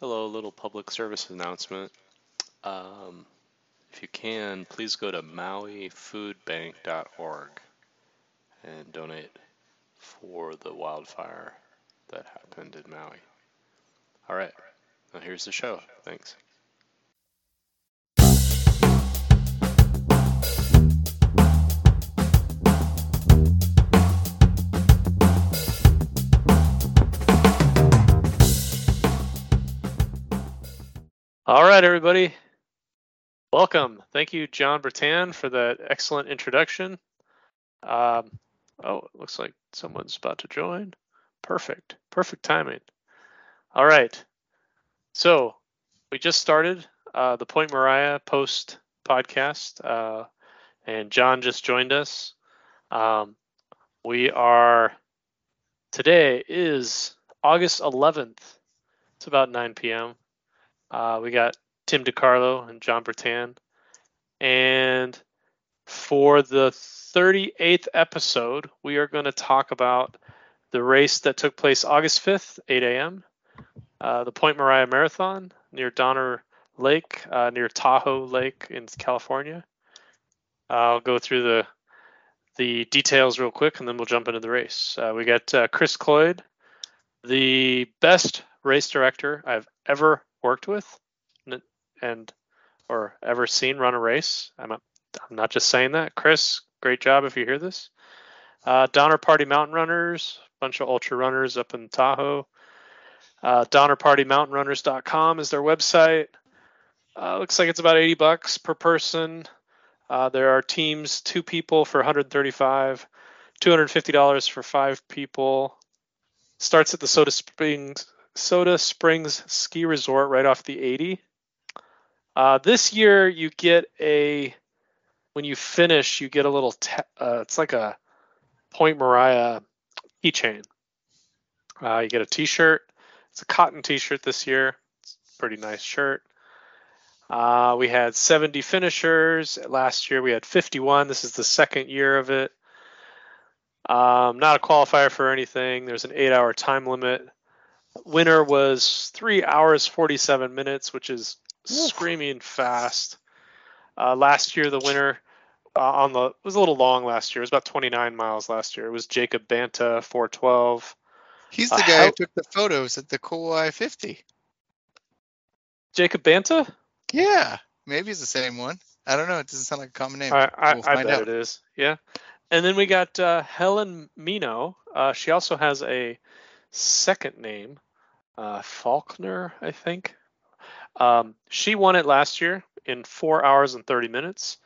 Hello, little public service announcement. Um, if you can, please go to mauifoodbank.org and donate for the wildfire that happened in Maui. All right, now here's the show. Thanks. All right, everybody. Welcome. Thank you, Jon Bertan, for that excellent introduction. Um, oh, it looks like someone's about to join. Perfect. Perfect timing. All right. So we just started uh, the Point Mariah Post podcast, uh, and Jon just joined us. Um, we are today is August 11th. It's about 9 p.m. Uh, we got Tim DiCarlo and Jon Bertan. And for the 38th episode, we are going to talk about the race that took place August 5th, 8 a.m., uh, the Point Mariah Marathon near Donner Lake, uh, near Tahoe Lake in California. I'll go through the the details real quick, and then we'll jump into the race. Uh, we got uh, Chris Cloyd, the best race director I've ever worked with and or ever seen run a race. I'm not, I'm not just saying that. Chris, great job if you hear this. Uh, Donner Party Mountain Runners, bunch of ultra runners up in Tahoe. Uh, DonnerPartyMountainRunners.com is their website. Uh, looks like it's about 80 bucks per person. Uh, there are teams, two people for 135, $250 for five people. Starts at the Soda Springs Soda Springs Ski Resort right off the 80. Uh, this year you get a when you finish you get a little te- uh, it's like a Point Mariah keychain. Uh, you get a T-shirt. It's a cotton T-shirt this year. It's a pretty nice shirt. Uh, we had 70 finishers last year. We had 51. This is the second year of it. Um, not a qualifier for anything. There's an eight-hour time limit. Winner was three hours 47 minutes, which is screaming fast. Uh, last year, the winner uh, on the was a little long last year. It was about 29 miles last year. It was Jacob Banta, 412. He's the Uh, guy how- who took the photos at the Kauai 50. Jacob Banta? Yeah, maybe it's the same one. I don't know. It doesn't sound like a common name. I, I, We'll I find bet out. it is. Yeah. And then we got uh, Helen Mino. Uh, she also has a second name, uh, Faulkner, I think. Um, she won it last year in four hours and 30 minutes,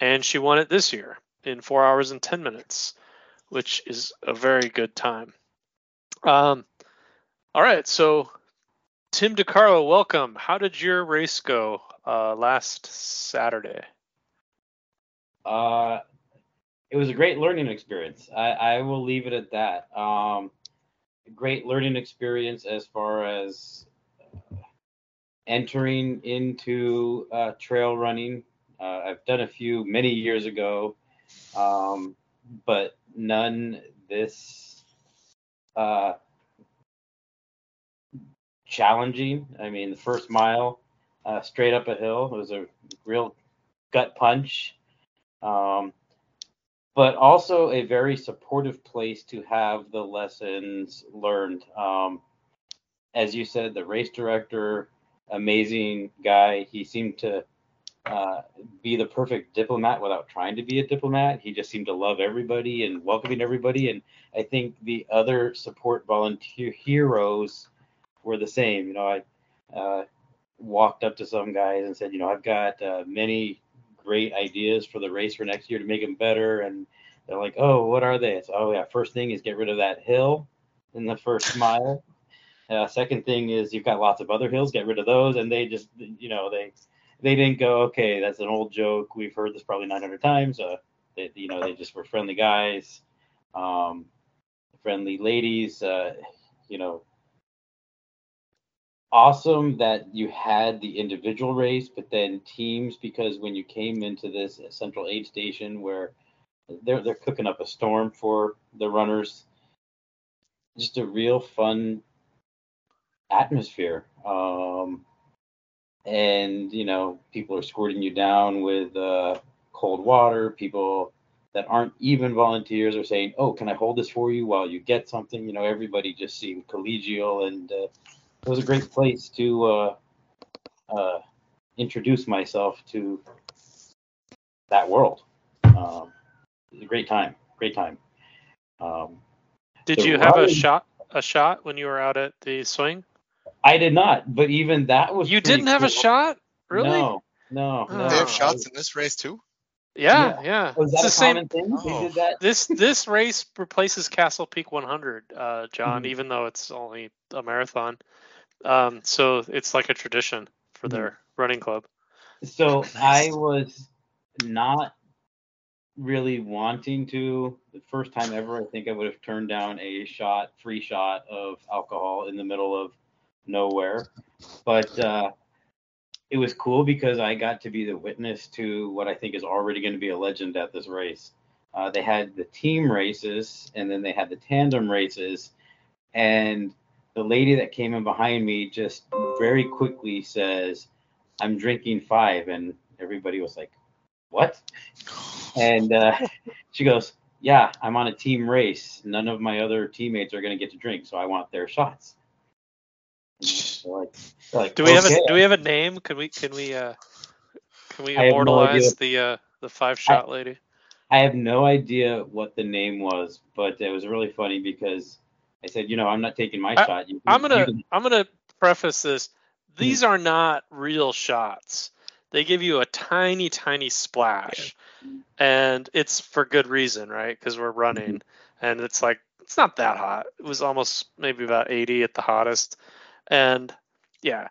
and she won it this year in four hours and 10 minutes, which is a very good time. Um, all right, so Tim DiCarlo, welcome. How did your race go uh, last Saturday? Uh, it was a great learning experience. I, I will leave it at that. Um, great learning experience as far as uh, entering into uh, trail running. Uh, I've done a few many years ago, um, but none this uh, challenging. I mean, the first mile uh, straight up a hill was a real gut punch um, but also a very supportive place to have the lessons learned. Um, as you said, the race director, amazing guy. He seemed to uh, be the perfect diplomat without trying to be a diplomat. He just seemed to love everybody and welcoming everybody. And I think the other support volunteer heroes were the same. You know, I uh, walked up to some guys and said, you know, I've got uh, many great ideas for the race for next year to make them better. And they're like, oh, what are they? It's, oh, yeah, first thing is get rid of that hill in the first mile. Uh, second thing is you've got lots of other hills, get rid of those. And they just, you know, they they didn't go, okay, that's an old joke. We've heard this probably 900 times. Uh, they, you know, they just were friendly guys, um, friendly ladies. Uh, you know, awesome that you had the individual race, but then teams because when you came into this central aid station where they're they're cooking up a storm for the runners, just a real fun atmosphere. Um, and you know, people are squirting you down with uh, cold water. People that aren't even volunteers are saying, "Oh, can I hold this for you while you get something?" You know, everybody just seemed collegial, and uh, it was a great place to uh, uh, introduce myself to that world. Um, was a great time, great time. Um, Did you have a shot a shot when you were out at the swing? I did not, but even that was You didn't have a shot? Really? No, no, Oh. no. They have shots in this race too. Yeah, yeah. Was it's that the a same thing? Oh. did that. this this race replaces Castle Peak 100, uh, Jon, Mhm. even though it's only a marathon. Um, so it's like a tradition for Mhm. their running club. So I was not really wanting to. The first time ever, I think I would have turned down a shot, free shot of alcohol in the middle of nowhere. But uh, it was cool because I got to be the witness to what I think is already going to be a legend at this race. Uh, they had the team races and then they had the tandem races. And the lady that came in behind me just very quickly says, I'm drinking five. And everybody was like, What? And uh, she goes, Yeah, I'm on a team race. None of my other teammates are going to get to drink, so I want their shots. Like, like, Do we have a do we have a name? Can we can we uh can we I have no immortalize the uh the five shot lady? I have no idea what the name was, but it was really funny because I said, you know, I'm not taking my I- shot. You, I'm gonna can- I'm gonna preface this. Hmm. These are not real shots. They give you a tiny, tiny splash, and it's for good reason, right? Because we're running, Mm-hmm. and it's like it's not that hot. It was almost maybe about 80 at the hottest, and yeah,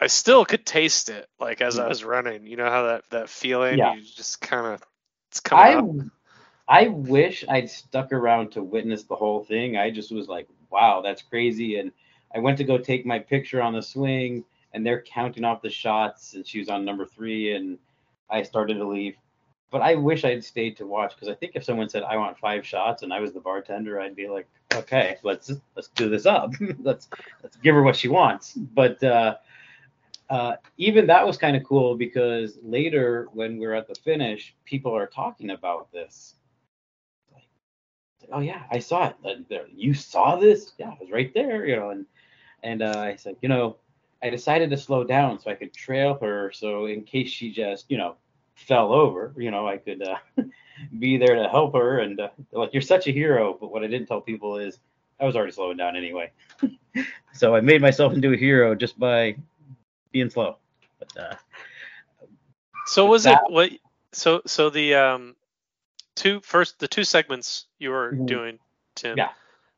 I still could taste it like as I was running. You know how that that feeling Mm-hmm. Yeah. you just kind of it's coming. I I wish I'd stuck around to witness the whole thing. I just was like, wow, that's crazy. And I went to go take my picture on the swing, and they're counting off the shots, and she was on number three, and I started to leave. But I wish I'd stayed to watch because I think if someone said I want five shots and I was the bartender, I'd be like, okay, let's let's do this up. let's let's give her what she wants. But uh, uh, even that was kind of cool because later when we're at the finish, people are talking about this. Like, oh yeah, I saw it. You saw this? Yeah, it was right there. You know, and and uh, I said, you know, I decided to slow down so I could trail her. So in case she just, you know, fell over, you know, I could uh, be there to help her. And uh, like, you're such a hero. But what I didn't tell people is I was already slowing down anyway. so I made myself into a hero just by being slow. But uh, So was that- it what? So so the um two first the two segments you were Mhm. doing, Tim. Yeah.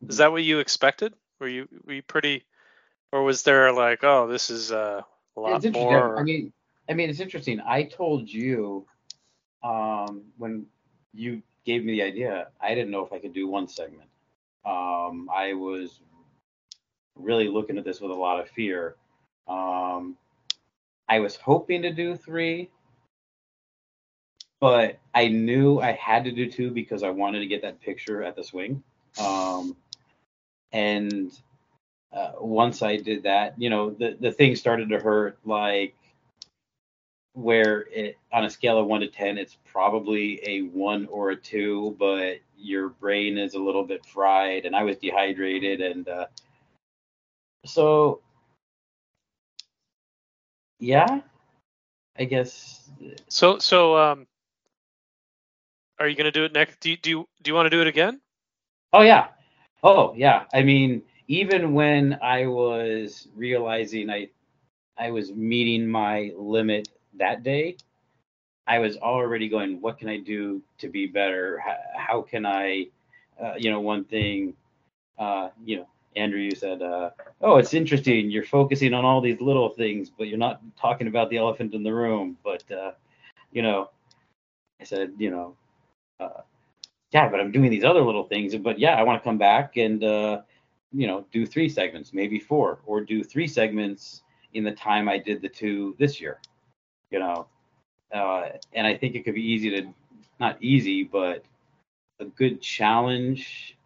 Is that what you expected? Were you were you pretty, or was there like oh this is uh, a lot more? I mean, I mean, it's interesting. I told you um, when you gave me the idea, I didn't know if I could do one segment. Um, I was really looking at this with a lot of fear. Um, I was hoping to do three, but I knew I had to do two because I wanted to get that picture at the swing. Um, and uh, once I did that, you know, the, the thing started to hurt like where it on a scale of one to ten, it's probably a one or a two, but your brain is a little bit fried, and I was dehydrated, and uh, so yeah, I guess so so um, are you gonna do it next? Do you do you, do you want to do it again? Oh yeah. Oh yeah. I mean, even when I was realizing I I was meeting my limit that day, I was already going, what can I do to be better? How, how can I, uh, you know, one thing, uh, you know, Andrew, you said, uh, oh, it's interesting. You're focusing on all these little things, but you're not talking about the elephant in the room. But, uh, you know, I said, you know, uh, yeah, but I'm doing these other little things. But yeah, I want to come back and, uh, you know, do three segments, maybe four, or do three segments in the time I did the two this year, you know. Uh, and I think it could be easy to, not easy, but a good challenge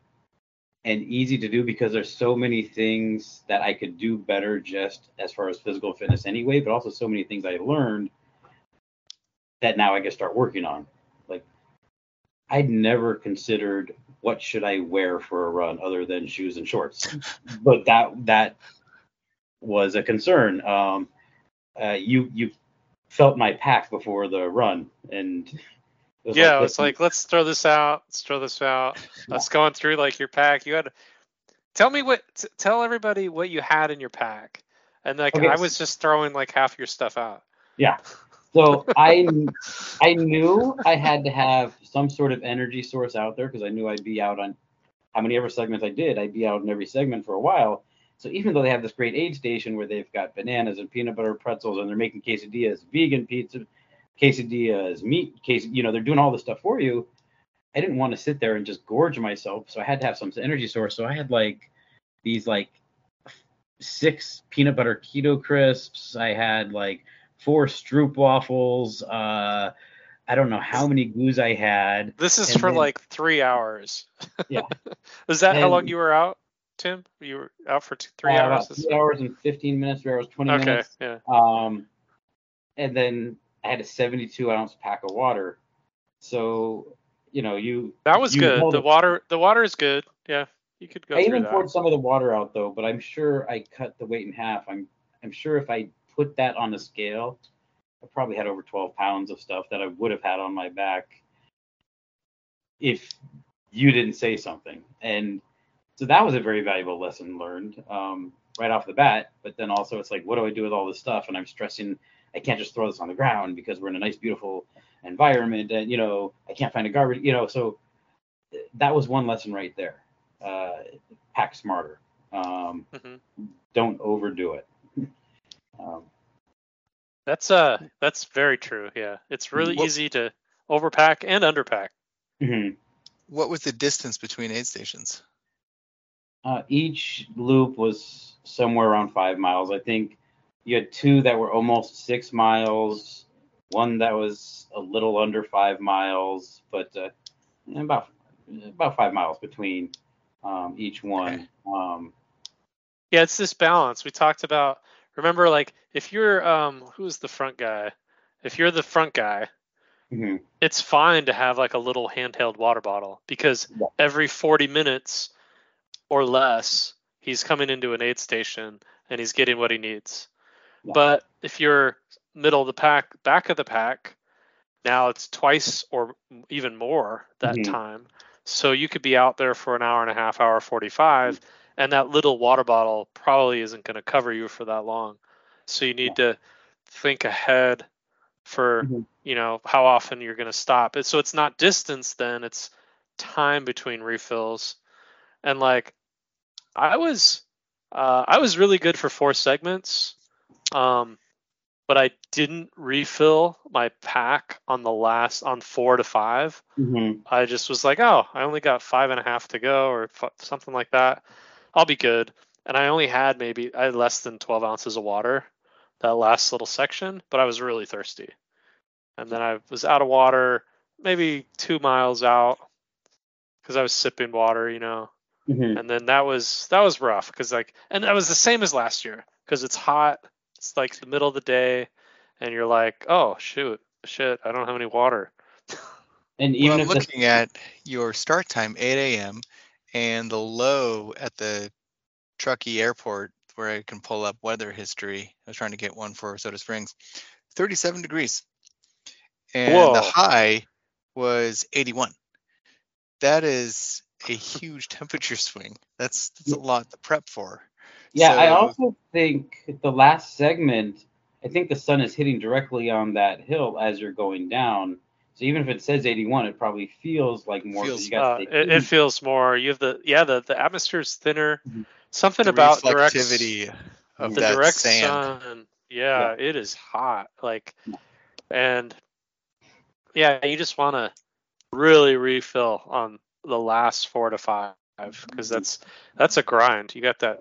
and easy to do because there's so many things that I could do better just as far as physical fitness anyway, but also so many things I learned that now I can start working on. Like I'd never considered what should I wear for a run other than shoes and shorts, but that that was a concern. Um, uh, you you felt my pack before the run, and it yeah, like, it's like let's throw this out, let's throw this out. Let's going through like your pack. You had tell me what t- tell everybody what you had in your pack, and like okay. I was just throwing like half your stuff out. Yeah. So I I knew I had to have some sort of energy source out there because I knew I'd be out on how many ever segments I did. I'd be out in every segment for a while. So even though they have this great aid station where they've got bananas and peanut butter pretzels and they're making quesadillas, vegan pizza, quesadillas, meat case, you know, they're doing all this stuff for you. I didn't want to sit there and just gorge myself, so I had to have some energy source. So I had like these like six peanut butter keto crisps. I had like four Stroop waffles. Uh, I don't know how many goos I had. This is for then, like three hours. Yeah. is that and, how long you were out? Tim? You were out for two, three uh, hours. Three hours and fifteen minutes. Three hours twenty okay, minutes. yeah. Um, and then I had a seventy-two ounce pack of water. So you know you. That was you good. The water. The water is good. Yeah, you could go. I even that. poured some of the water out though, but I'm sure I cut the weight in half. I'm I'm sure if I put that on a scale, I probably had over 12 pounds of stuff that I would have had on my back if you didn't say something. And so that was a very valuable lesson learned um, right off the bat. But then also, it's like, what do I do with all this stuff? And I'm stressing, I can't just throw this on the ground because we're in a nice, beautiful environment, and you know, I can't find a garbage. You know, so that was one lesson right there. Uh, pack smarter. Um, mm-hmm. Don't overdo it. Um, that's uh, that's very true. Yeah, it's really what, easy to overpack and underpack. Mm-hmm. What was the distance between aid stations? Uh, each loop was somewhere around five miles. I think you had two that were almost six miles, one that was a little under five miles, but uh, about about five miles between um, each one. Okay. Um, yeah, it's this balance we talked about. Remember, like if you're um, who's the front guy? If you're the front guy, mm-hmm. it's fine to have like a little handheld water bottle because yeah. every 40 minutes or less, he's coming into an aid station and he's getting what he needs. Yeah. But if you're middle of the pack, back of the pack, now it's twice or even more that mm-hmm. time. So you could be out there for an hour and a half, hour 45, mm-hmm. and that little water bottle probably isn't going to cover you for that long. So you need yeah. to think ahead for, mm-hmm. you know, how often you're going to stop. So it's not distance then, it's time between refills. And like I was uh, I was really good for four segments, um, but I didn't refill my pack on the last on four to 5 mm-hmm. I just was like, oh, I only got five and a half to go or f- something like that. I'll be good. And I only had maybe I had less than 12 ounces of water that last little section, but I was really thirsty. And then I was out of water, maybe two miles out, because I was sipping water, you know. Mm-hmm. And then that was that was rough because like and that was the same as last year because it's hot. It's like the middle of the day, and you're like, oh shoot, shit, I don't have any water. And even well, I'm looking the... at your start time, 8 a.m., and the low at the Truckee Airport where I can pull up weather history. I was trying to get one for Soda Springs. 37 degrees. And Whoa. the high was 81. That is a huge temperature swing. That's that's a lot to prep for. Yeah, so, I also think the last segment, I think the sun is hitting directly on that hill as you're going down. So even if it says 81, it probably feels like more. Feels, uh, it, it, feels more. You have the yeah the the atmosphere is thinner. Mm-hmm. Something the about reflectivity direct, of the that direct sand. sun. Yeah, yeah, it is hot. Like, and yeah, you just want to really refill on the last four to five because that's that's a grind. You got that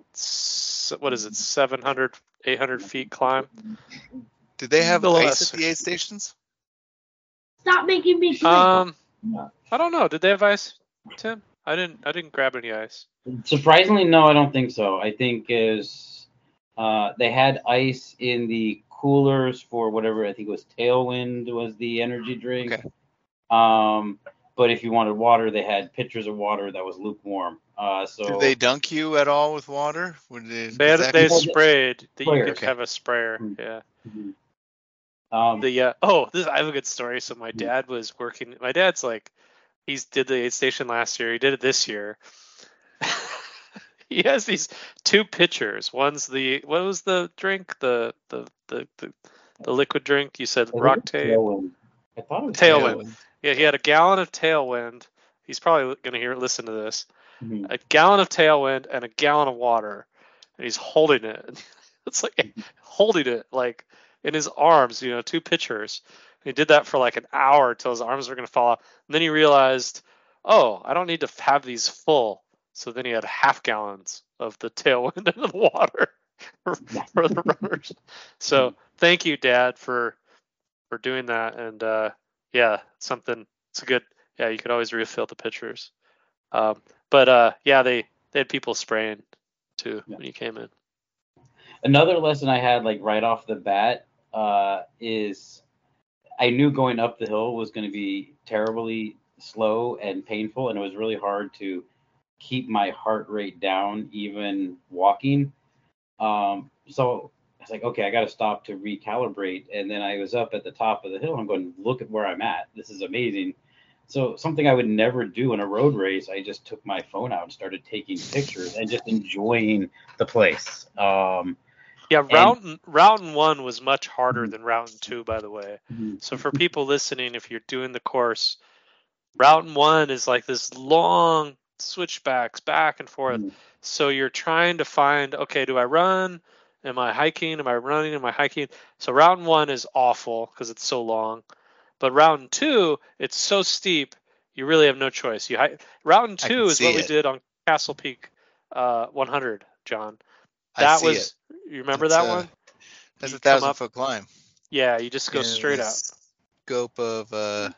what is it 700 800 feet climb. Did they have the ice at the aid stations? Stop making me Um, I don't know. Did they have ice, Tim? I didn't. I didn't grab any ice. Surprisingly, no, I don't think so. I think is uh, they had ice in the coolers for whatever I think it was Tailwind was the energy drink. Okay. Um, but if you wanted water, they had pitchers of water that was lukewarm. Uh, so Did they dunk you at all with water? Would they, They had that- they sprayed that you could sprayers. have a sprayer. Mm. Yeah. Mhm. um, The uh, oh, this I have a good story. So my Mhm. dad was working. My dad's like, he's did the aid station last year. He did it this year. he has these two pitchers. One's the what was the drink? The the the the, the liquid drink. You said I think rock it's tape. Tailwind. I thought it was Tailwind. Yeah, he had a gallon of Tailwind. He's probably gonna hear listen to this. Mhm. A gallon of Tailwind and a gallon of water, and he's holding it. It's like holding it like in his arms. You know, two pitchers. He did that for like an hour till his arms were gonna fall off. And then he realized, oh, I don't need to have these full. So then he had half gallons of the Tailwind and the water for, for the runners. So thank you, Dad, for for doing that. And uh, yeah, something. It's a good. Yeah, you could always refill the pitchers. Um, but uh, yeah, they they had people spraying too Yeah. when you came in. Another lesson I had like right off the bat uh, is I knew going up the hill was going to be terribly slow and painful, and it was really hard to keep my heart rate down even walking. Um, so I was like, okay, I got to stop to recalibrate. And then I was up at the top of the hill. And I'm going, look at where I'm at. This is amazing. So something I would never do in a road race, I just took my phone out and started taking pictures and just enjoying the place. Um, Yeah, route route one was much harder than route two, by the way. Mm-hmm. So for people listening, if you're doing the course, route one is like this long switchbacks back and forth. Mhm. So you're trying to find, okay, do I run? Am I hiking? Am I running? Am I hiking? So round one is awful because it's so long. But round two, it's so steep, you really have no choice. You hi- route I two is what see we did on Castle Peak uh, 100, Jon. I That was it. you remember That's, that uh, one? That's You a thousand up- foot climb. Yeah, you just go in straight up. Scope of uh,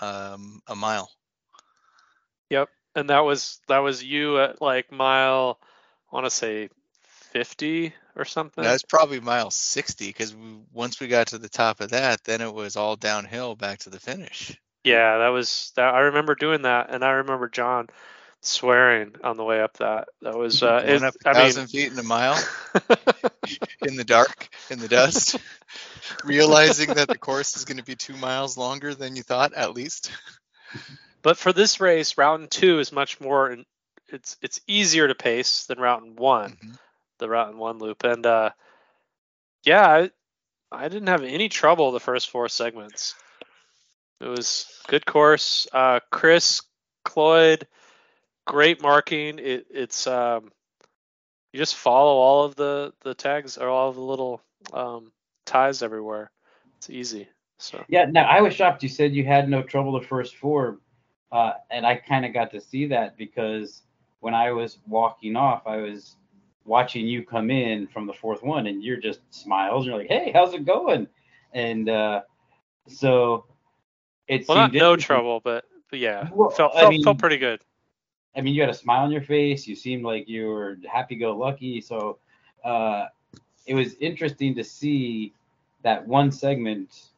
um, a mile. Yep, and that was that was you at like mile I want to say 50 or something. That's probably mile 60 because once we got to the top of that, then it was all downhill back to the finish. yeah, that was that. I remember doing that, and I remember Jon swearing on the way up that. That was uh, it, up I thousand mean, feet in a mile in the dark, in the dust, realizing that the course is going to be two miles longer than you thought, at least. but for this race, Route Two is much more. It's it's easier to pace than Route One. Mhm. The route in one loop. And uh yeah I, I didn't have any trouble the first four segments. It was good course. Uh chris cloyd great marking. It, it's um you just follow all of the the tags or all of the little um ties everywhere. It's easy so. Yeah, now I was shocked. You said you had no trouble the first four, uh, and I kind of got to see that because when I was walking off, I was watching you come in from the fourth one, and you're just smiles. And You're like, "Hey, how's it going?" And uh, so it well not no trouble but, but yeah Well, felt I felt, mean- felt pretty good I mean, you had a smile on your face. You seemed like you were happy-go-lucky. So uh, it was interesting to see that one segment,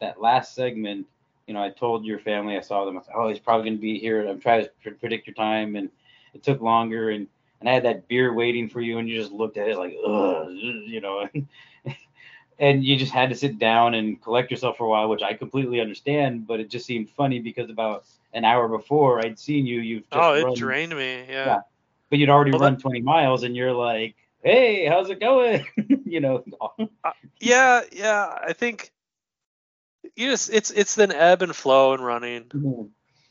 that last segment. You know, I told your family, I saw them. I said, "Oh, he's probably going to be here." I'm trying to pre- predict your time, and it took longer. And and I had that beer waiting for you, and you just looked at it like, ugh, you know. And you just had to sit down and collect yourself for a while, which I completely understand. But it just seemed funny because about an hour before I'd seen you, you've just oh it run, drained me yeah, Yeah. but you'd already Well, run 20 miles, and you're like, "Hey, how's it going?" you know. yeah yeah i think you just it's it's an ebb and flow in running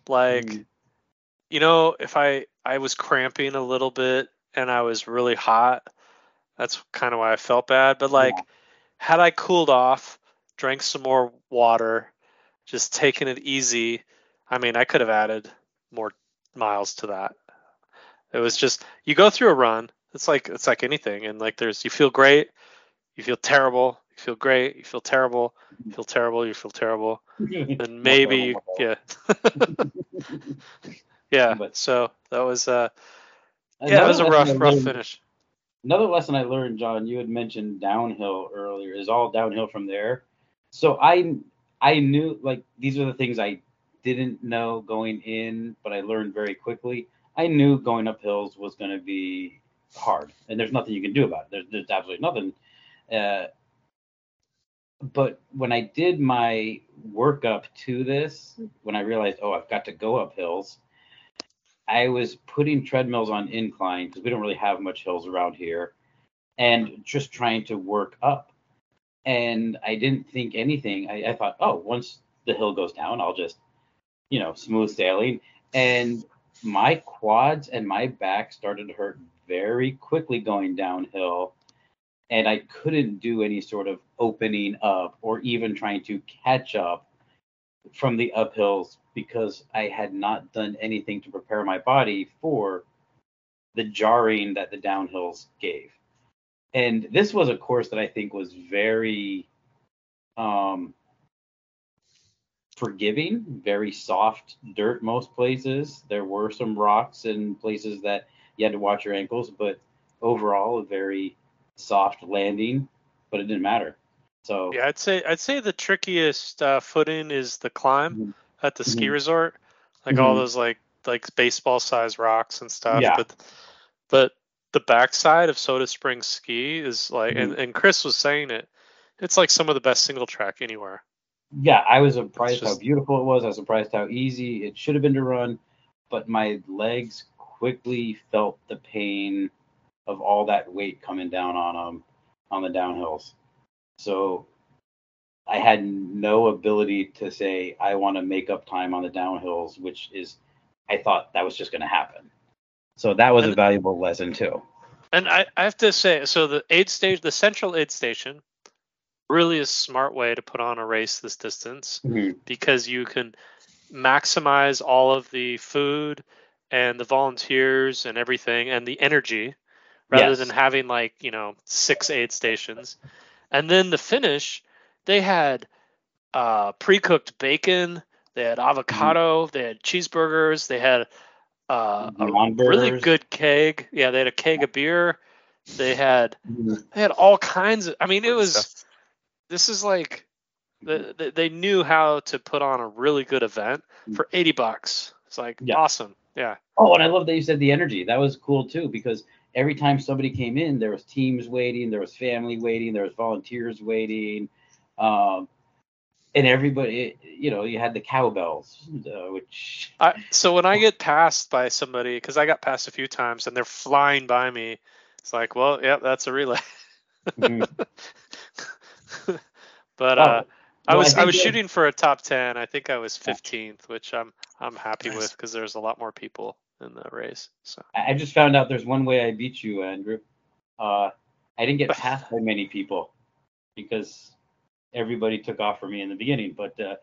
like Mm. you know if i i was cramping a little bit and i was really hot. That's kind of why i felt bad but like Yeah. had i cooled off drank some more water just taking it easy i mean i could have added more miles to that. It was just you go through a run it's like it's like anything and like there's you feel great you feel terrible you feel great you feel terrible you feel terrible you feel terrible and maybe you, yeah yeah But- so that was uh Yeah, it was a rough, rough finish. Another lesson I learned, Jon, you had mentioned downhill earlier, is all downhill from there. So I I knew like these are the things I didn't know going in, but I learned very quickly. I knew going up hills was going to be hard, and there's nothing you can do about it. There's, there's absolutely nothing. Uh, but when I did my workup to this, when I realized, oh, I've got to go up hills, I was putting treadmills on incline because we don't really have much hills around here, and just trying to work up. And I didn't think anything. I, I thought, oh, once the hill goes down, I'll just, you know, smooth sailing. And my quads and my back started to hurt very quickly going downhill and I couldn't do any sort of opening up or even trying to catch up from the uphills because I had not done anything to prepare my body for the jarring that the downhills gave. And this was a course that I think was very um, forgiving, very soft dirt most places. There were some rocks and places that you had to watch your ankles, but overall a very soft landing, but it didn't matter. So yeah, I'd say I'd say the trickiest uh, footing is the climb mm-hmm. at the ski mm-hmm. resort, like mm-hmm. all those like like baseball size rocks and stuff. Yeah. But but the backside of Soda Springs ski is like, and, mm-hmm. and Chris was saying it, it's like some of the best single track anywhere. Yeah, I was surprised just, how beautiful it was. I was surprised how easy it should have been to run, but my legs quickly felt the pain of all that weight coming down on them on the downhills. So I had no ability to say I want to make up time on the downhills, which is I thought that was just going to happen. So that was and, a valuable lesson too. And I, I have to say, so the aid station, the central aid station, really is a smart way to put on a race this distance mm-hmm. because you can maximize all of the food and the volunteers and everything and the energy rather yes. than having like you know six aid stations and then the finish they had uh, pre-cooked bacon they had avocado mm-hmm. they had cheeseburgers they had uh, a really good keg. Yeah they had a keg of beer. They had mm-hmm. they had all kinds of i mean it was this is like the, they knew how to put on a really good event mm. for 80 bucks. It's like yeah. awesome. Yeah. Oh and i love that you said the energy. That was cool too because every time somebody came in, there was teams waiting, there was family waiting, there was volunteers waiting, um, and everybody, you know, you had the cowbells, uh, which. I, so when I get passed by somebody, because I got passed a few times, and they're flying by me, it's like, well, yeah, that's a relay. mm-hmm. but oh, uh, I was I, I was shooting for a top ten. I think I was 15th, which I'm I'm happy nice. with because there's a lot more people in the race. So I just found out there's one way I beat you, Andrew. Uh, I didn't get passed by many people because everybody took off for me in the beginning, but uh,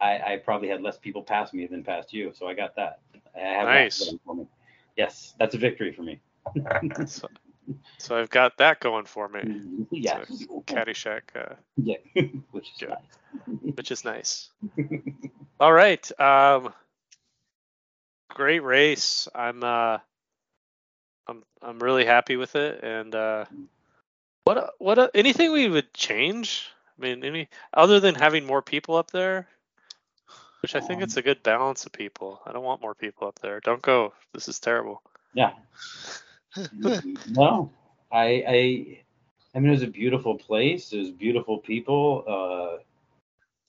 I, I, probably had less people pass me than past you, so I got that. I nice. That yes, that's a victory for me. so, so, I've got that going for me. Yeah. So Caddyshack. Uh, yeah, which is nice. which is nice. All right. Um, great race. I'm uh, I'm I'm really happy with it. And uh, what uh, what uh, anything we would change? I mean, any other than having more people up there, which I think um, it's a good balance of people. I don't want more people up there. Don't go. This is terrible. Yeah. no, I I I mean it was a beautiful place. It was beautiful people. Uh,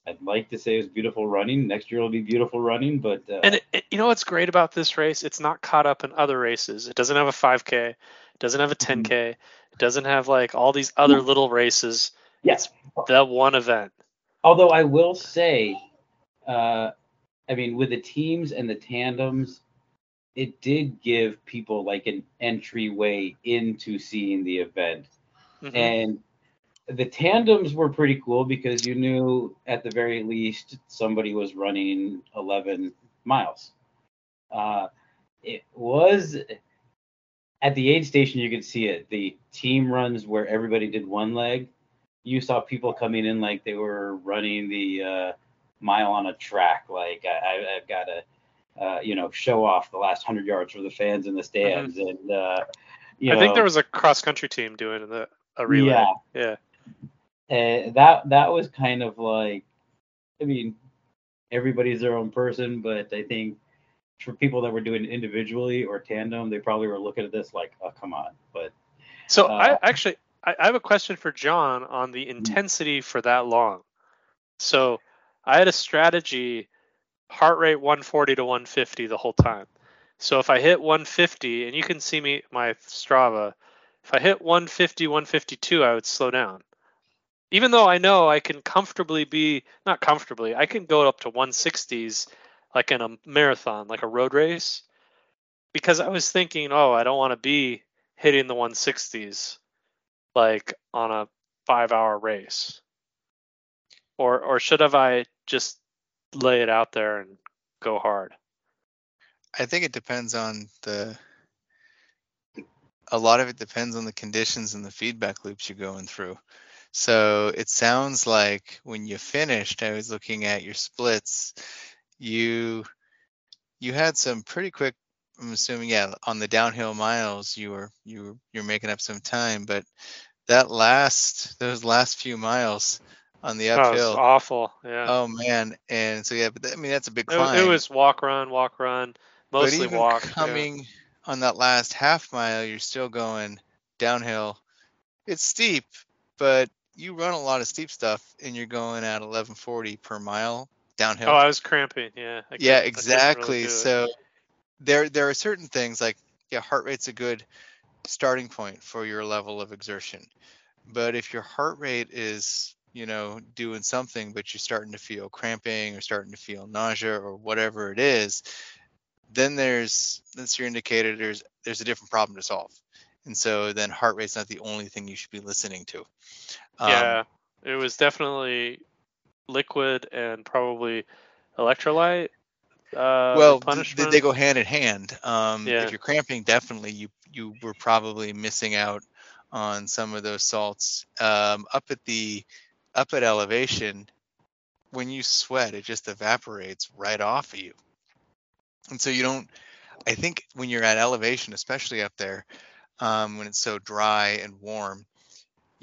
I'd like to say it was beautiful running. Next year will be beautiful running, but uh, and it, it, you know what's great about this race? It's not caught up in other races. It doesn't have a 5K, it doesn't have a 10K, mm-hmm. it doesn't have like all these other little races. Yes, it's the one event. Although I will say, uh, I mean, with the teams and the tandems, it did give people like an entryway into seeing the event, mm-hmm. and the tandems were pretty cool because you knew at the very least somebody was running 11 miles. Uh, it was at the aid station, you could see it. The team runs where everybody did one leg. You saw people coming in like they were running the uh, mile on a track. Like I, have got to, uh, you know, show off the last hundred yards for the fans in the stands. Mm-hmm. And uh, I know, think there was a cross country team doing the a relay. Yeah, yeah. And that that was kind of like, I mean, everybody's their own person, but I think for people that were doing it individually or tandem, they probably were looking at this like, oh, come on. But so uh, I actually I, I have a question for Jon on the mm-hmm. intensity for that long. So I had a strategy heart rate 140 to 150 the whole time. So if I hit 150, and you can see me my Strava, if I hit 150, 152, I would slow down. Even though I know I can comfortably be not comfortably, I can go up to 160s like in a marathon, like a road race. Because I was thinking, oh, I don't want to be hitting the 160s like on a five hour race. Or or should have I just lay it out there and go hard? I think it depends on the a lot of it depends on the conditions and the feedback loops you're going through. So it sounds like when you finished, I was looking at your splits, you you had some pretty quick I'm assuming yeah, on the downhill miles you were you were you're making up some time, but that last those last few miles on the uphill. Oh, awful. Yeah. Oh man. And so yeah, but I mean that's a big climb. It, it was walk run, walk run, mostly but even walk. Coming yeah. on that last half mile, you're still going downhill. It's steep, but you run a lot of steep stuff, and you're going at 1140 per mile downhill. Oh, I was cramping. Yeah. yeah, exactly. Really so there there are certain things like yeah, heart rate's a good starting point for your level of exertion. But if your heart rate is you know, doing something, but you're starting to feel cramping or starting to feel nausea or whatever it is, then there's that's your indicator there's there's a different problem to solve. And so then heart rate's not the only thing you should be listening to. Um, yeah, it was definitely liquid and probably electrolyte. Uh, well, punishment. they go hand in hand. Um, yeah. If you're cramping, definitely you you were probably missing out on some of those salts. Um, up at the up at elevation, when you sweat, it just evaporates right off of you. And so you don't, I think when you're at elevation, especially up there, um, when it's so dry and warm,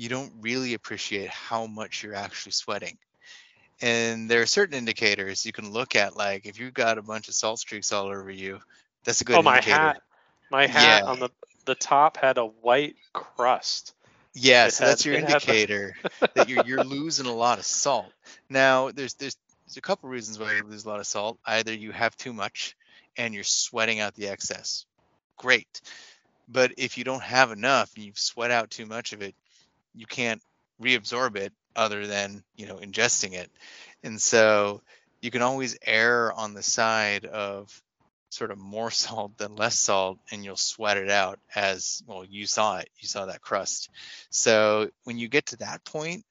you don't really appreciate how much you're actually sweating. And there are certain indicators you can look at, like if you've got a bunch of salt streaks all over you, that's a good indicator. oh, my indicator. hat. My hat yeah. on the the top had a white crust. Yeah, so that's your indicator that you're you're losing a lot of salt. Now, there's there's there's a couple reasons why you lose a lot of salt. Either you have too much and you're sweating out the excess. Great. But if you don't have enough and you've sweat out too much of it, you can't reabsorb it other than, you know, ingesting it. And so you can always err on the side of sort of more salt than less salt and you'll sweat it out as well you saw it you saw that crust so when you get to that point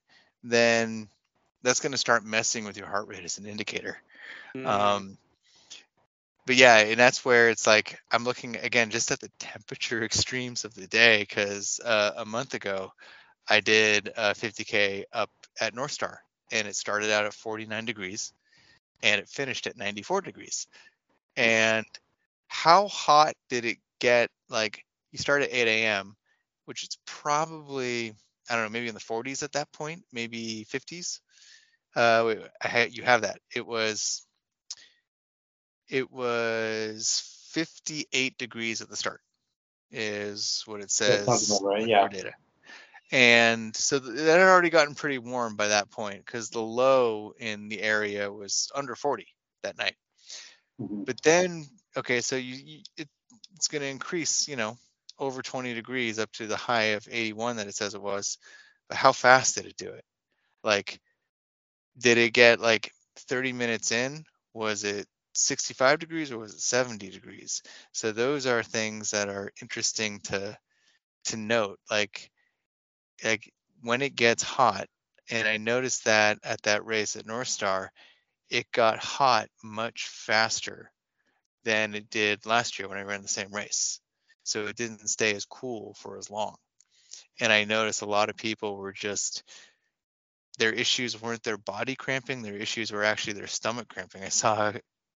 then that's going to start messing with your heart rate as an indicator mm. um, but yeah and that's where it's like i'm looking again just at the temperature extremes of the day because uh, a month ago i did a 50k up at north star and it started out at 49 degrees and it finished at 94 degrees and how hot did it get? Like you start at 8 a.m., which is probably I don't know, maybe in the 40s at that point, maybe 50s. Uh, had, you have that. It was it was 58 degrees at the start, is what it says. Right, yeah. Data. And so that had already gotten pretty warm by that point because the low in the area was under 40 that night. Mm-hmm. But then, okay, so you, you it, it's going to increase, you know, over 20 degrees up to the high of 81 that it says it was. But how fast did it do it? Like, did it get like 30 minutes in? Was it 65 degrees or was it 70 degrees? So those are things that are interesting to to note. Like, like when it gets hot, and I noticed that at that race at North Star, it got hot much faster than it did last year when I ran the same race. So it didn't stay as cool for as long. And I noticed a lot of people were just their issues weren't their body cramping, their issues were actually their stomach cramping. I saw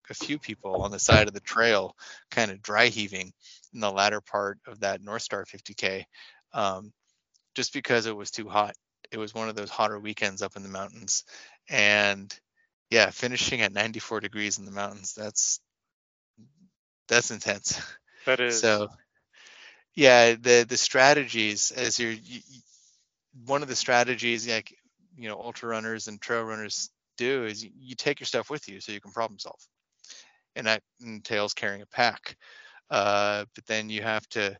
a few people on the side of the trail, kind of dry heaving in the latter part of that North Star 50K, um, just because it was too hot. It was one of those hotter weekends up in the mountains. And yeah, finishing at 94 degrees in the mountains, that's that's intense. That is. So yeah, the the strategies as you're you, one of the strategies like you know ultra runners and trail runners do is you, you, take your stuff with you so you can problem solve and that entails carrying a pack uh, but then you have to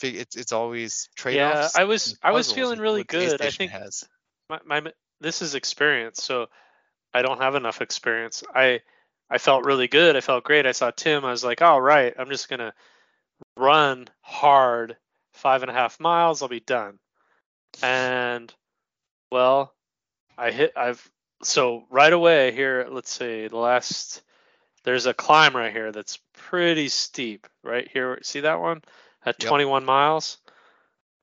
it's, it's always trade-offs yeah i was i was feeling really good. I think has. My, my this is experience so i don't have enough experience. I i felt really good. I felt great. I saw tim. I was like all right i'm just gonna run hard five and a half miles. I'll be done. And well i hit i've so right away here let's see the last there's a climb right here that's pretty steep right here. See that one at yep. 21 miles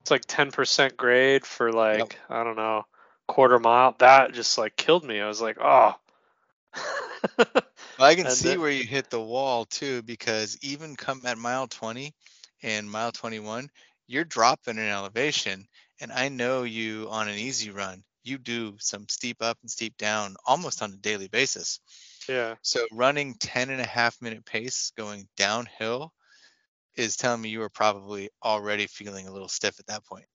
it's like 10% grade for like yep. i don't know quarter mile that just like killed me i was like oh i can and see where you hit the wall too because even come at mile 20 and mile 21 you're dropping in elevation and i know you on an easy run you do some steep up and steep down almost on a daily basis. Yeah. So running 10 and a half minute pace going downhill is telling me you were probably already feeling a little stiff at that point.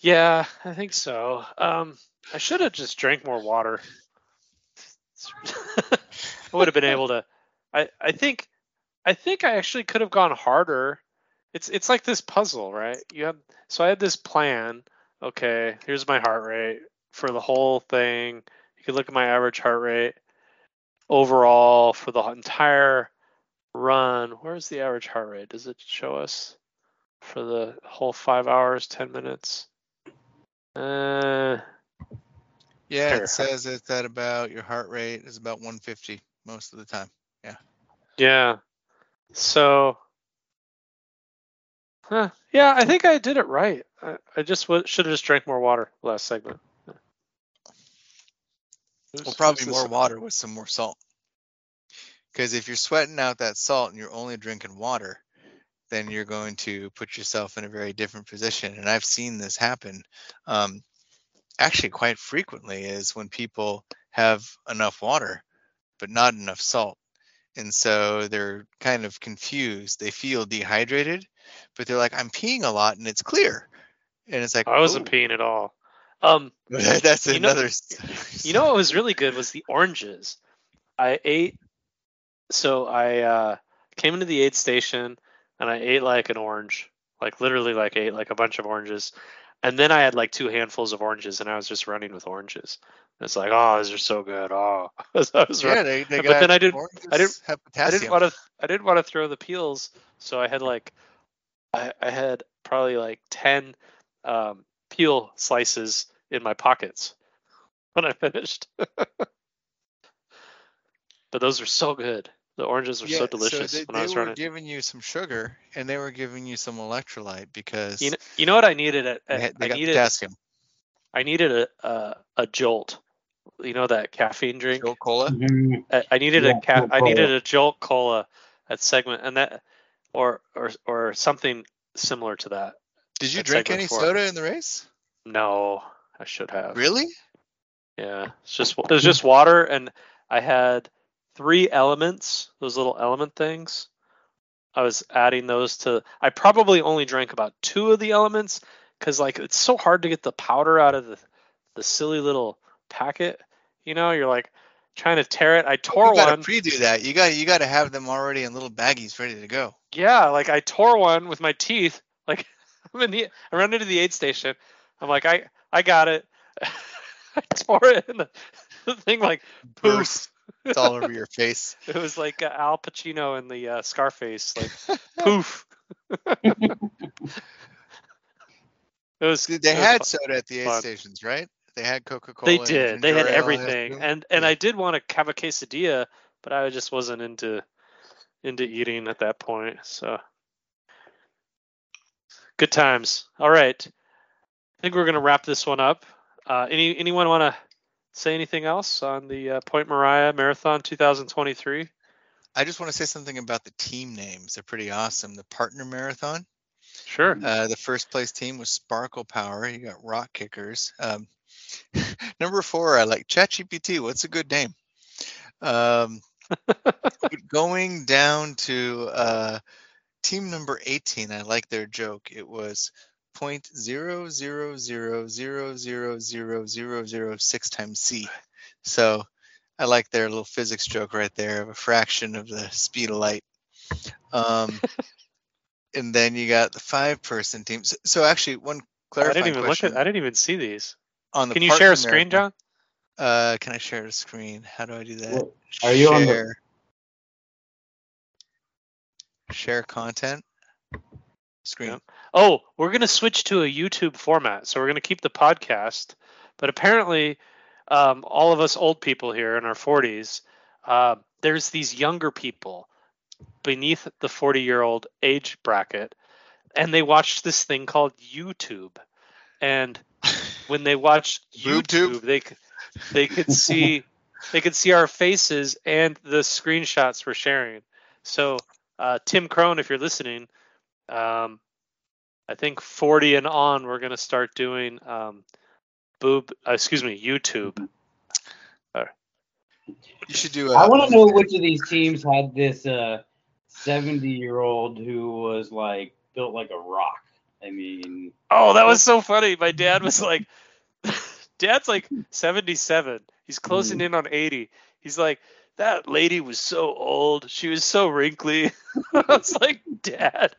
Yeah, I think so. Um, I should have just drank more water. I would have been able to. I I think I think I actually could have gone harder. It's it's like this puzzle, right? You have so I had this plan okay, here's my heart rate for the whole thing. You can look at my average heart rate overall for the entire run. Where's the average heart rate? Does it show us for the whole five hours, 10 minutes? Uh, yeah, it says it's at about your heart rate is about 150 most of the time. Yeah. Yeah. So Huh. Yeah, I think I did it right. I, I just w- should have just drank more water last segment. well, probably more water with some more salt. Because if you're sweating out that salt and you're only drinking water, then you're going to put yourself in a very different position. And I've seen this happen um, actually quite frequently is when people have enough water but not enough salt. And so they're kind of confused. They feel dehydrated, but they're like, I'm peeing a lot and it's clear. And it's like, I wasn't peeing at all. Um, that's you another. Know, you know what was really good was the oranges. I ate, so I uh, came into the aid station and I ate like an orange, like literally like ate like a bunch of oranges, and then I had like two handfuls of oranges and I was just running with oranges. It's like, oh, these are so good. Oh, I was yeah, they, they but then I didn't, I didn't, I didn't want to, I didn't want to throw the peels, so I had like, I, I had probably like ten um, peel slices in my pockets when I finished. but those are so good. The oranges are yeah, so delicious so they, when I was running. Were giving you some sugar and they were giving you some electrolyte because you know, you know what I needed at, at they, had, they I needed potassium. I needed a, a a jolt you know that caffeine drink. Jolt cola. Mm-hmm. I, I, needed yeah, a ca- I needed a Jolt cola at segment, and that or or or something similar to that. Did you drink any four. soda in the race? No, I should have. Really? Yeah, it's just it was just water, and I had three elements, those little element things. I was adding those to. I probably only drank about two of the elements because like it's so hard to get the powder out of the the silly little packet. You know, you're like trying to tear it. I tore you gotta one. Pre-do that. You got you got to have them already in little baggies ready to go. Yeah, like I tore one with my teeth. Like I'm in the I run into the aid station. I'm like I I got it. I tore it and the, the thing like poof. It's all over your face. It was like uh, Al Pacino in the uh, Scarface, like poof. it was. They it had was soda at the aid stations, right? They had Coca Cola. They did. They had everything, and and yeah. I did want to have a quesadilla, but I just wasn't into into eating at that point. So good times. All right, I think we're gonna wrap this one up. Uh, any anyone want to say anything else on the uh, Point Mariah Marathon 2023? I just want to say something about the team names. They're pretty awesome. The partner marathon. Sure. Uh, the first place team was Sparkle Power. You got Rock Kickers. Um, number four, I like ChatGPT. What's a good name? Um, going down to uh, team number 18, I like their joke. It was point zero zero zero zero zero zero zero zero six times c. So I like their little physics joke right there of a fraction of the speed of light. Um, and then you got the five-person team. So, so actually, one clarifying I didn't even question look at. I didn't even see these. on the Can you share a screen, Jon? Uh, can I share a screen? How do I do that? Well, are you on the- share, share content? Screen. Yeah. Oh, we're gonna switch to a YouTube format. So we're gonna keep the podcast, but apparently, um, all of us old people here in our 40s, uh, there's these younger people beneath the 40 year old age bracket, and they watch this thing called YouTube. And when they watch Boob YouTube, they they could see they could see our faces and the screenshots we're sharing. So uh, Tim Crone, if you're listening, um, I think 40 and on, we're gonna start doing um, boob. Uh, excuse me, YouTube. You should do. I a- want to know which of these teams had this uh, 70 year old who was like built like a rock. I mean, Oh, that was so funny. My dad was like, Dad's like 77. He's closing in on 80. He's like, that lady was so old. She was so wrinkly. I was like, Dad.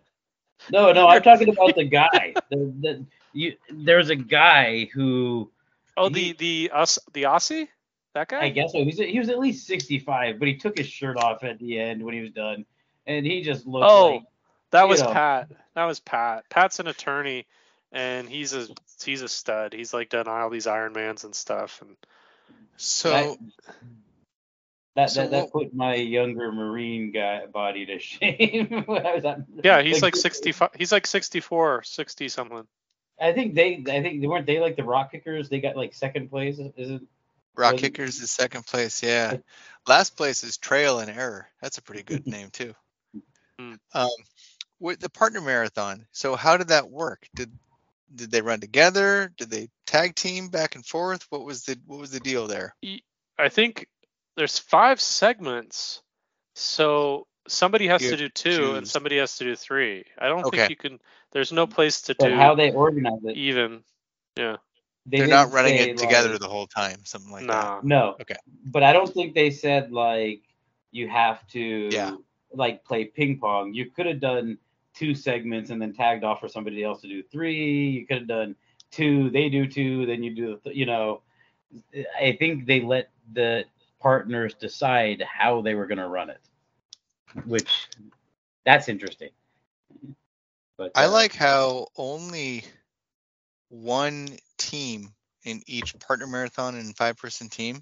No, no, I'm talking about the guy. The, the, you, there's a guy who Oh, He- the the us the Aussie, that guy. I guess so. He's, he was at least 65, but he took his shirt off at the end when he was done, and he just looked Oh, like That was know. Pat. That was Pat. Pat's an attorney, and he's a he's a stud. He's like done all these Ironmans and stuff. And So that So that, that what- put my younger Marine guy body to shame. When was yeah, he's like 65. He's like 64, 60 something. I think they, I think they weren't they like the Rock Kickers. They got like second place. Is it? Rock Kickers is second place. Yeah. Last place is Trail and Error. That's a pretty good name too. Hmm. Um, with the partner marathon. So how did that work? Did did they run together? Did they tag team back and forth? What was the what was the deal there? I think there's five segments, so somebody has You to do to two and somebody has to do three. I don't Okay. think you can. There's no place to But do how they organize it? even. Yeah. They They're not running it together like- the whole time, something like that. No. Okay. But I don't think they said like you have to Yeah. like play ping pong. You could have done two segments and then tagged off for somebody else to do three. You could have done two, they do two, then you do the th- you know. I think they let the partners decide how they were going to run it, which that's interesting. But I uh, like how only one team in each partner marathon and five person team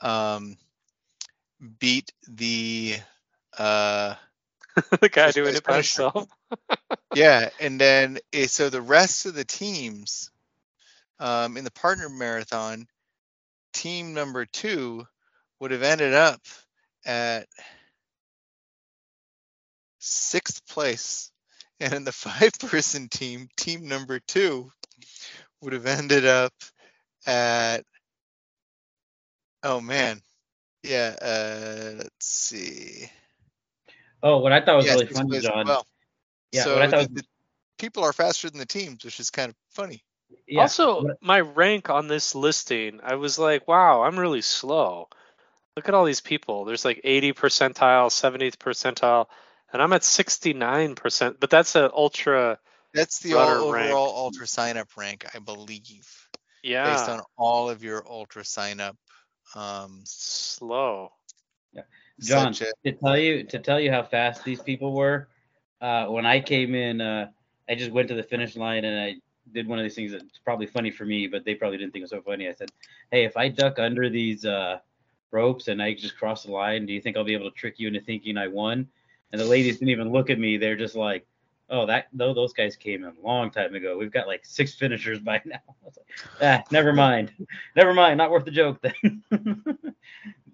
um, beat the uh, the guy First doing it by himself. yeah, and then eh, so the rest of the teams um, in the partner marathon, team number two would have ended up at sixth place, and in the five-person team, team number two would have ended up at oh man, yeah. Uh, let's see. Oh, what I thought was Yeah, really funny, Jon. well. Yeah, so what I the- thought the people are faster than the teams, which is kind of funny. Yeah, also, my rank on this listing, I was like, wow, I'm really slow. Look at all these people. There's like 80 percentile, 70th percentile, and I'm at 69%. But that's an ultra. That's the all, Runner rank. overall ultra sign up rank, I believe, Yeah. based on all of your ultra sign up. Um, slow. Jon, a- to tell you to tell you how fast these people were, uh, when I came in, uh, I just went to the finish line and I did one of these things that's probably funny for me, but they probably didn't think it was so funny. I said, "Hey, if I duck under these uh, ropes and I just cross the line, do you think I'll be able to trick you into thinking I won?" And the ladies didn't even look at me; they're just like, "Oh, that those guys came in a long time ago. We've got like six finishers by now." I was like, ah, never mind. Never mind. Not worth the joke then.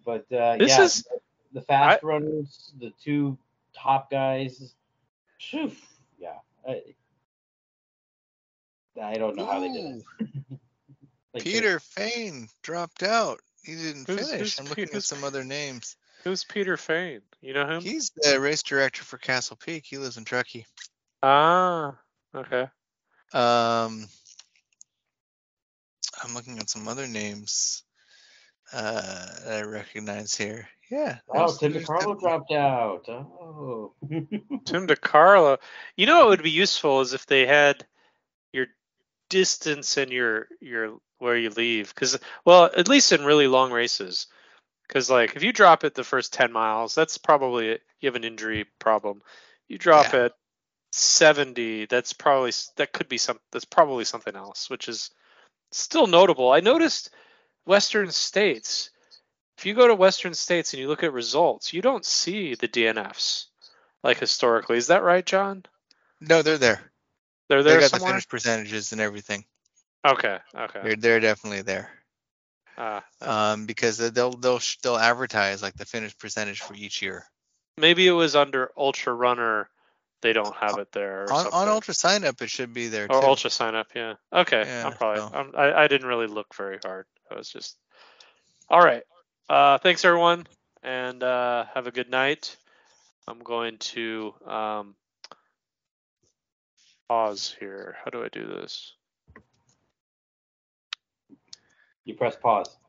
but uh, this yeah, is the fast I, runners, the two top guys. Phew, yeah, I, I don't know Ooh. how they did it. like Peter Fain dropped out. He didn't who's, finish. Who's I'm looking at some other names. Who's Peter Fain? You know him? He's the race director for Castle Peak. He lives in Truckee. Ah, okay. Um, I'm looking at some other names uh, that I recognize here. Yeah. Oh, Tim DeCarlo dropped out. Oh. Tim DeCarlo. You know what would be useful is if they had your distance and your your where you leave, because well, at least in really long races, because like if you drop it the first 10 miles, that's probably it. you have an injury problem. You drop yeah. it 70, that's probably that could be some that's probably something else, which is still notable. I noticed Western states. If you go to Western states and you look at results, you don't see the DNFs like historically. Is that right, Jon? No, they're there. They're there. They got somewhere? the finish percentages and everything. Okay. Okay. They're they're definitely there. Uh, um, because they'll they'll they'll advertise like the finish percentage for each year. Maybe it was under Ultra Runner they don't have it there. on, on Ultra Sign Up, it should be there. Or too. Ultra Sign Up, yeah. Okay, yeah, I'm probably. So. I'm, I, I didn't really look very hard. I was just. All right. Uh, thanks everyone, and uh, have a good night. I'm going to um, pause here. How do I do this? You press pause.